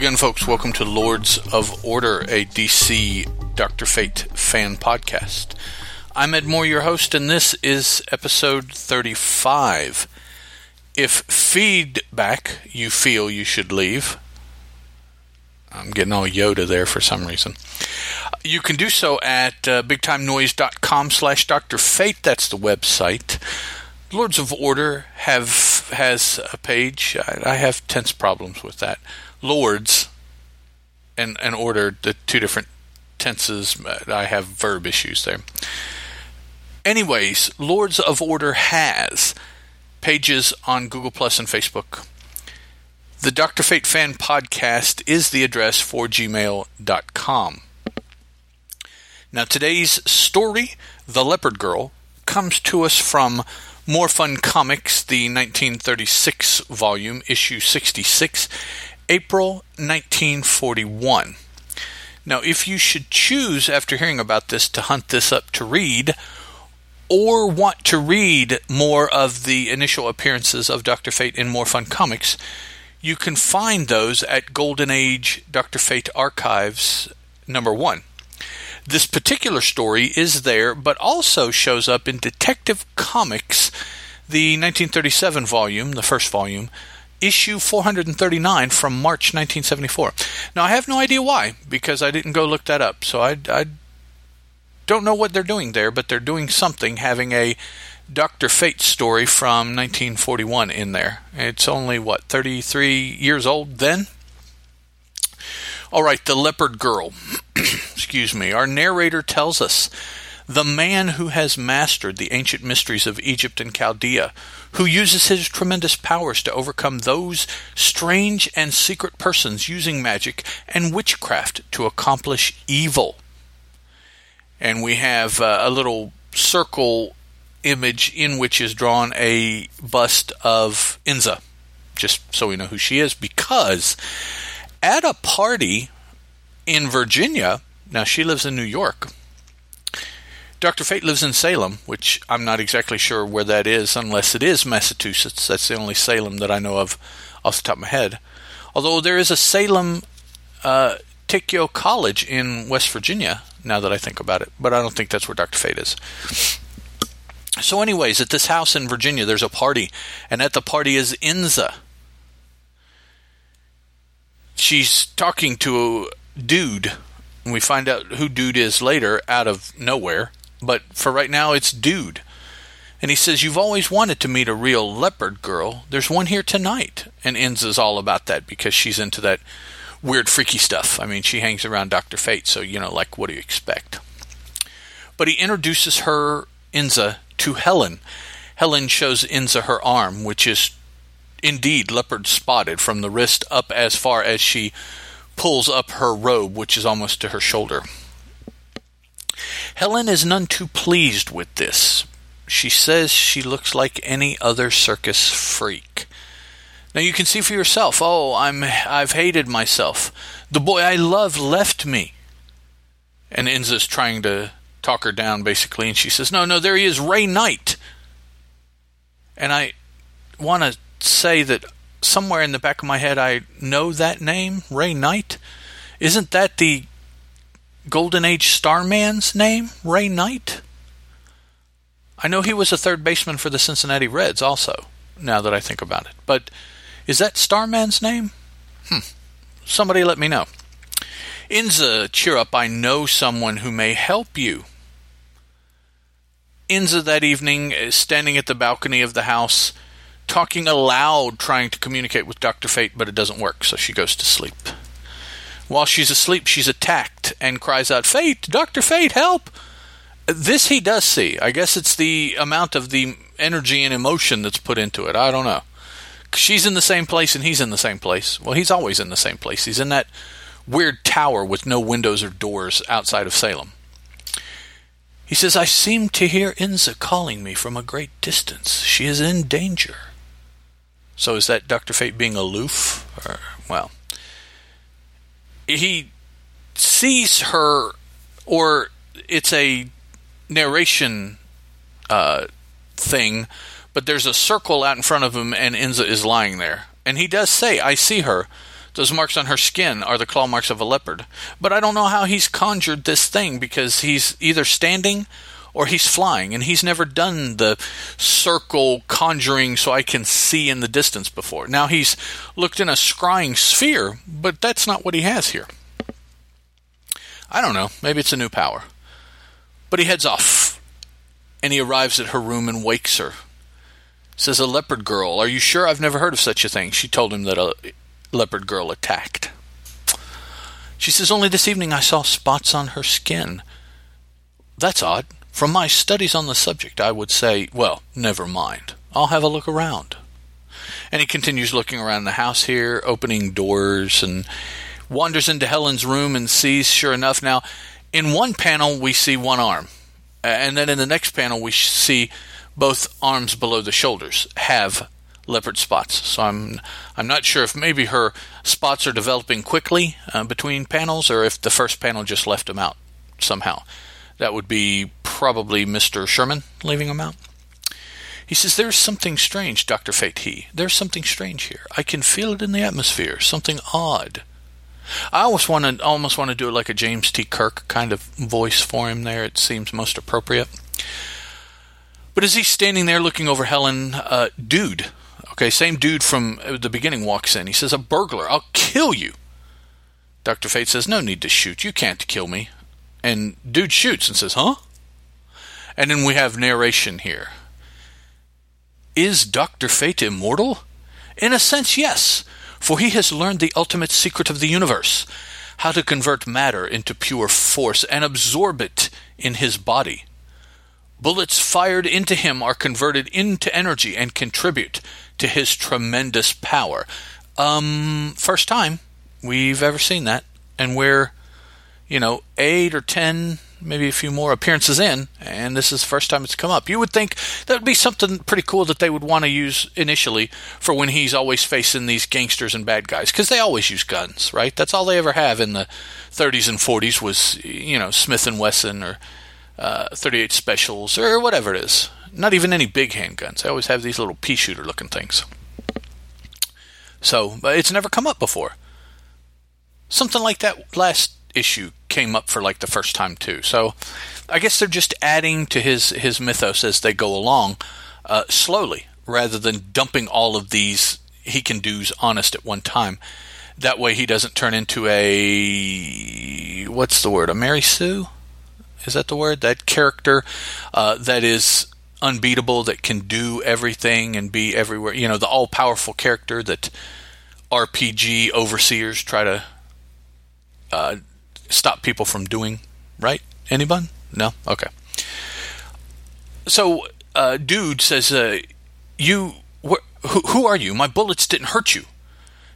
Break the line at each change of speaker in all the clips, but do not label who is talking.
Again, folks. Welcome to Lords of Order, a DC Dr. Fate fan podcast. I'm Ed Moore, your host, and this is episode 35. If feedback you feel you should leave, I'm getting all Yoda there for some reason. You can do so at uh, bigtimenoise.com slash Dr. Fate. That's the website. Lords of Order have has a page. I, I have tense problems with that. Lords and and Order, the two different tenses. I have verb issues there. Anyways, Lords of Order has pages on Google Plus and Facebook. The Dr. Fate Fan Podcast is the address for gmail.com. Now, today's story, The Leopard Girl, comes to us from more Fun Comics, the 1936 volume, issue 66, April 1941. Now, if you should choose, after hearing about this, to hunt this up to read, or want to read more of the initial appearances of Dr. Fate in More Fun Comics, you can find those at Golden Age Dr. Fate Archives number one. This particular story is there, but also shows up in Detective Comics, the 1937 volume, the first volume, issue 439 from March 1974. Now, I have no idea why, because I didn't go look that up. So I, I don't know what they're doing there, but they're doing something, having a Dr. Fate story from 1941 in there. It's only, what, 33 years old then? All right, The Leopard Girl. Excuse me. Our narrator tells us the man who has mastered the ancient mysteries of Egypt and Chaldea, who uses his tremendous powers to overcome those strange and secret persons using magic and witchcraft to accomplish evil. And we have uh, a little circle image in which is drawn a bust of Inza, just so we know who she is, because at a party in Virginia, now she lives in New York. Dr. Fate lives in Salem, which I'm not exactly sure where that is, unless it is Massachusetts. That's the only Salem that I know of off the top of my head. Although there is a Salem uh, College in West Virginia, now that I think about it, but I don't think that's where Dr. Fate is. So, anyways, at this house in Virginia, there's a party, and at the party is Inza she's talking to a dude. And we find out who dude is later out of nowhere. But for right now, it's dude. And he says, You've always wanted to meet a real leopard girl. There's one here tonight. And Inza's all about that because she's into that weird, freaky stuff. I mean, she hangs around Dr. Fate, so, you know, like, what do you expect? But he introduces her, Inza, to Helen. Helen shows Inza her arm, which is indeed leopard spotted from the wrist up as far as she pulls up her robe, which is almost to her shoulder. Helen is none too pleased with this. She says she looks like any other circus freak. Now you can see for yourself. Oh, I'm I've hated myself. The boy I love left me. And Inza's trying to talk her down basically, and she says, "No, no, there he is, Ray Knight." And I want to say that somewhere in the back of my head I know that name, Ray Knight. Isn't that the Golden Age Starman's name, Ray Knight? I know he was a third baseman for the Cincinnati Reds also, now that I think about it. But is that Starman's name? Hmm. Somebody let me know. Inza, cheer up, I know someone who may help you. Inza that evening is standing at the balcony of the house talking aloud, trying to communicate with Dr. Fate, but it doesn't work, so she goes to sleep. While she's asleep, she's attacked and cries out, Fate! Dr. Fate, help! This he does see. I guess it's the amount of the energy and emotion that's put into it. I don't know. She's in the same place and he's in the same place. Well, he's always in the same place. He's in that weird tower with no windows or doors outside of Salem. He says, I seem to hear Inza calling me from a great distance. She is in danger. So is that Dr. Fate being aloof? Or, well, he sees her, or it's a narration uh, thing, but there's a circle out in front of him, and Inza is lying there. And he does say, I see her. Those marks on her skin are the claw marks of a leopard. But I don't know how he's conjured this thing because he's either standing or he's flying, and he's never done the circle conjuring so I can see in the distance before. Now he's looked in a scrying sphere, but that's not what he has here. I don't know. Maybe it's a new power. But he heads off, and he arrives at her room and wakes her. Says a leopard girl. Are you sure? I've never heard of such a thing. She told him that a leopard girl attacked. She says, Only this evening I saw spots on her skin. That's odd. From my studies on the subject, I would say, well, never mind. I'll have a look around. And he continues looking around the house here, opening doors, and wanders into Helen's room and sees, sure enough, now, in one panel we see one arm. And then in the next panel we see both arms below the shoulders have leopard spots. So I'm I'm not sure if maybe her spots are developing quickly uh, between panels or if the first panel just left them out somehow. That would be probably Mr. Sherman leaving him out. He says, There's something strange, Dr. Fate He. There's something strange here. I can feel it in the atmosphere, something odd. I almost want to almost want to do it like a James T. Kirk kind of voice for him there. It seems most appropriate. But as he's standing there looking over Helen, uh, dude, okay, same dude from the beginning walks in. He says, A burglar, I'll kill you. Dr. Fate says, No need to shoot. You can't kill me. And dude shoots and says, Huh? And then we have narration here. Is Dr. Fate immortal? In a sense, yes, for he has learned the ultimate secret of the universe how to convert matter into pure force and absorb it in his body. Bullets fired into him are converted into energy and contribute to his tremendous power. Um, first time we've ever seen that, and we're you know, eight or ten, maybe a few more appearances in, and this is the first time it's come up. You would think that would be something pretty cool that they would want to use initially for when he's always facing these gangsters and bad guys, because they always use guns, right? That's all they ever have in the 30s and 40s was, you know, Smith and Wesson or uh, 38 Specials or whatever it is. Not even any big handguns. They always have these little pea shooter looking things. So it's never come up before. Something like that last issue came up for like the first time too. So I guess they're just adding to his his mythos as they go along uh, slowly, rather than dumping all of these he can do's honest at one time. That way he doesn't turn into a what's the word a Mary Sue. Is that the word? That character uh, that is unbeatable, that can do everything and be everywhere. You know, the all powerful character that RPG overseers try to uh, stop people from doing, right? Anyone? No? Okay. So, uh, dude says, uh, You, wh- who, are you? My bullets didn't hurt you.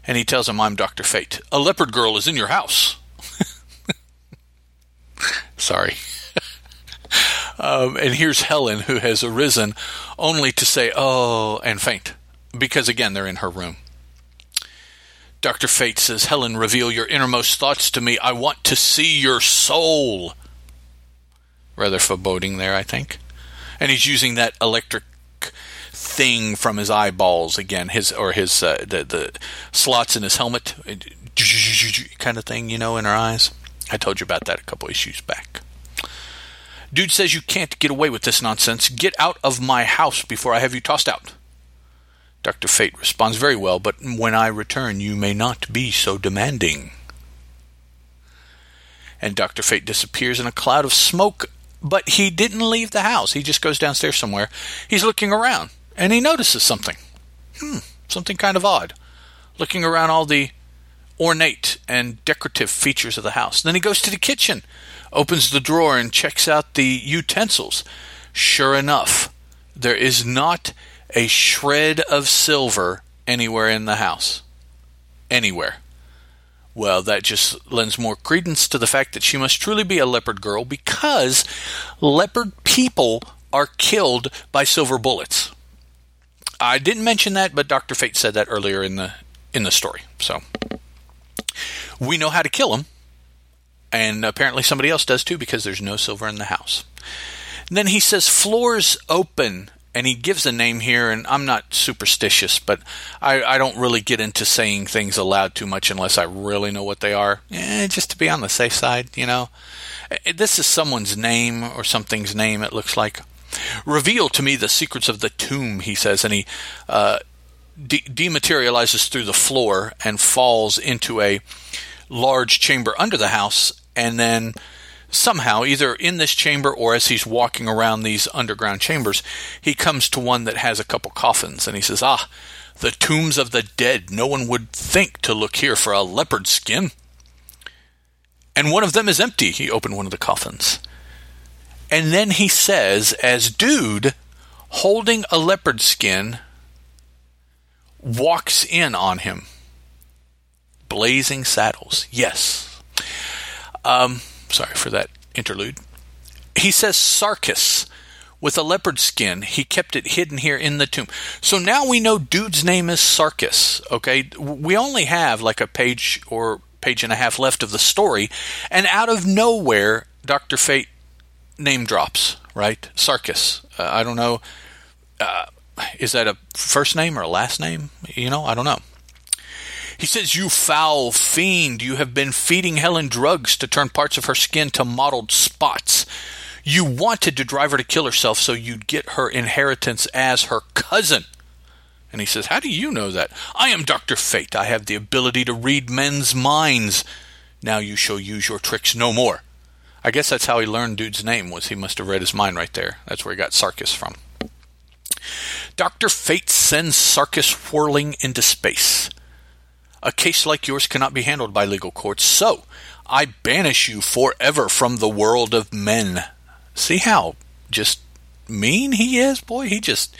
And he tells him, I'm Dr. Fate. A leopard girl is in your house. Sorry. um, and here's Helen, who has arisen only to say, Oh, and faint. Because again, they're in her room. Dr. Fate says, Helen, reveal your innermost thoughts to me. I want to see your soul. Rather foreboding there, I think. And he's using that electric thing from his eyeballs again, his or his uh, the the slots in his helmet, kind of thing, you know, in her eyes. I told you about that a couple issues back. Dude says you can't get away with this nonsense. Get out of my house before I have you tossed out. Dr. Fate responds very well, but when I return, you may not be so demanding. And Dr. Fate disappears in a cloud of smoke, but he didn't leave the house. He just goes downstairs somewhere. He's looking around, and he notices something. Hmm, something kind of odd. Looking around all the ornate and decorative features of the house. Then he goes to the kitchen, opens the drawer, and checks out the utensils. Sure enough, there is not a shred of silver anywhere in the house. Anywhere. Well, that just lends more credence to the fact that she must truly be a leopard girl because leopard people are killed by silver bullets. I didn't mention that, but Dr. Fate said that earlier in the in the story. So we know how to kill them, and apparently somebody else does too because there's no silver in the house. And then he says floors open and he gives a name here, and I'm not superstitious, but I, I don't really get into saying things aloud too much unless I really know what they are, eh, just to be on the safe side, you know. Eh, this is someone's name or something's name, it looks like. Reveal to me the secrets of the tomb, he says, and he uh, de- dematerializes through the floor and falls into a large chamber under the house, and then somehow, either in this chamber or as he's walking around these underground chambers, he comes to one that has a couple coffins, and he says, Ah, the tombs of the dead. No one would think to look here for a leopard skin. And one of them is empty. He opened one of the coffins. And then he says, as dude holding a leopard skin walks in on him. Blazing saddles. Yes. Um, sorry for that interlude. He says Sarkis with a leopard skin. He kept it hidden here in the tomb. So now we know dude's name is Sarkis. Okay, we only have like a page or page and a half left of the story, and out of nowhere, Doctor Fate name drops. Right, Sarkis. Uh, I don't know. Uh, is that a first name or a last name? You know, I don't know. He says, You foul fiend, you have been feeding Helen drugs to turn parts of her skin to mottled spots. You wanted to drive her to kill herself so you'd get her inheritance as her cousin. And he says, How do you know that? I am Dr. Fate. I have the ability to read men's minds. Now you shall use your tricks no more. I guess that's how he learned dude's name was he must have read his mind right there. That's where he got Sarkis from. Dr. Fate sends Sarkis whirling into space. A case like yours cannot be handled by legal courts, so I banish you forever from the world of men. See how just mean he is? Boy, he just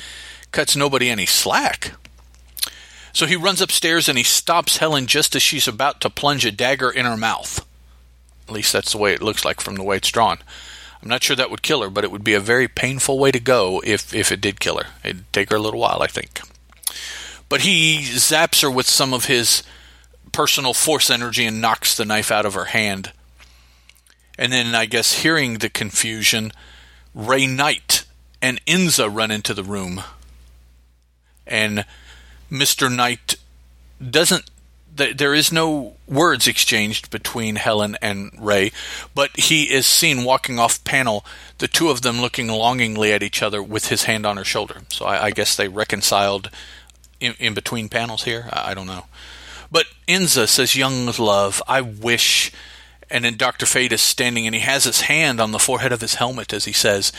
cuts nobody any slack. So he runs upstairs and he stops Helen just as she's about to plunge a dagger in her mouth. At least that's the way it looks like from the way it's drawn. I'm not sure that would kill her, but it would be a very painful way to go if, if it did kill her. It'd take her a little while, I think. But he zaps her with some of his personal force energy and knocks the knife out of her hand. And then, I guess, hearing the confusion, Ray Knight and Inza run into the room. And Mr. Knight doesn't there is no words exchanged between Helen and Ray, but he is seen walking off panel, the two of them looking longingly at each other with his hand on her shoulder. So I, I guess they reconciled in, in, between panels here. I, I don't know. But Inza says, Young love, I wish. And then Dr. Fate is standing and he has his hand on the forehead of his helmet as he says,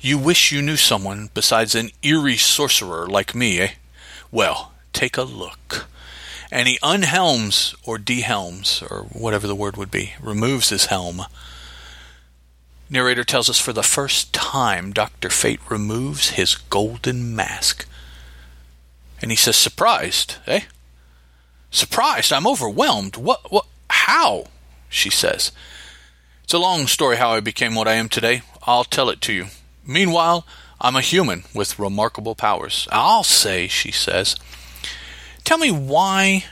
You wish you knew someone besides an eerie sorcerer like me, eh? Well, take a look and he unhelms or dehelms or whatever the word would be, removes his helm. Narrator tells us for the first time Dr. Fate removes his golden mask. And he says, Surprised, eh? Surprised? I'm overwhelmed. What, what, how? She says. It's a long story how I became what I am today. I'll tell it to you. Meanwhile, I'm a human with remarkable powers. I'll say, she says, Tell me why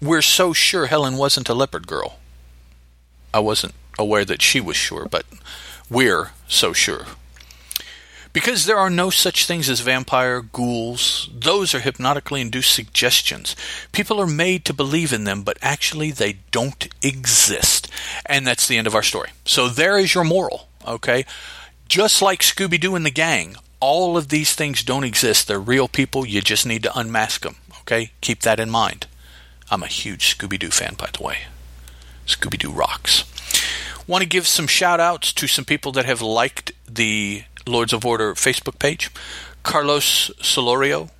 we're so sure Helen wasn't a leopard girl. I wasn't aware that she was sure, but we're so sure. Because there are no such things as vampire ghouls. Those are hypnotically induced suggestions. People are made to believe in them, but actually they don't exist. And that's the end of our story. So there is your moral, okay? Just like Scooby Doo and the gang, all of these things don't exist. They're real people. You just need to unmask them. Okay? Keep that in mind. I'm a huge Scooby Doo fan, by the way. Scooby Doo rocks. Want to give some shout outs to some people that have liked the Lords of Order Facebook page Carlos Solorio,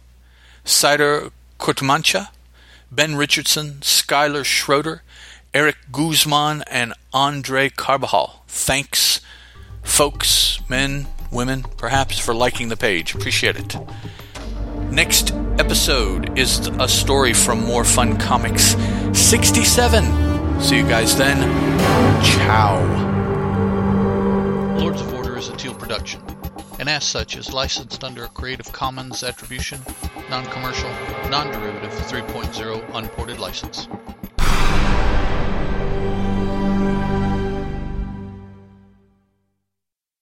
Cider Cortmancha, Ben Richardson, Skylar Schroeder, Eric Guzman, and Andre Carbajal. Thanks, folks, men, women, perhaps, for liking the page. Appreciate it. Next episode is a story from More Fun Comics 67. See you guys then. Ciao. Lords of Order is a Teal production, and as such is licensed under a Creative Commons Attribution, Non Commercial, Non Derivative 3.0 Unported License.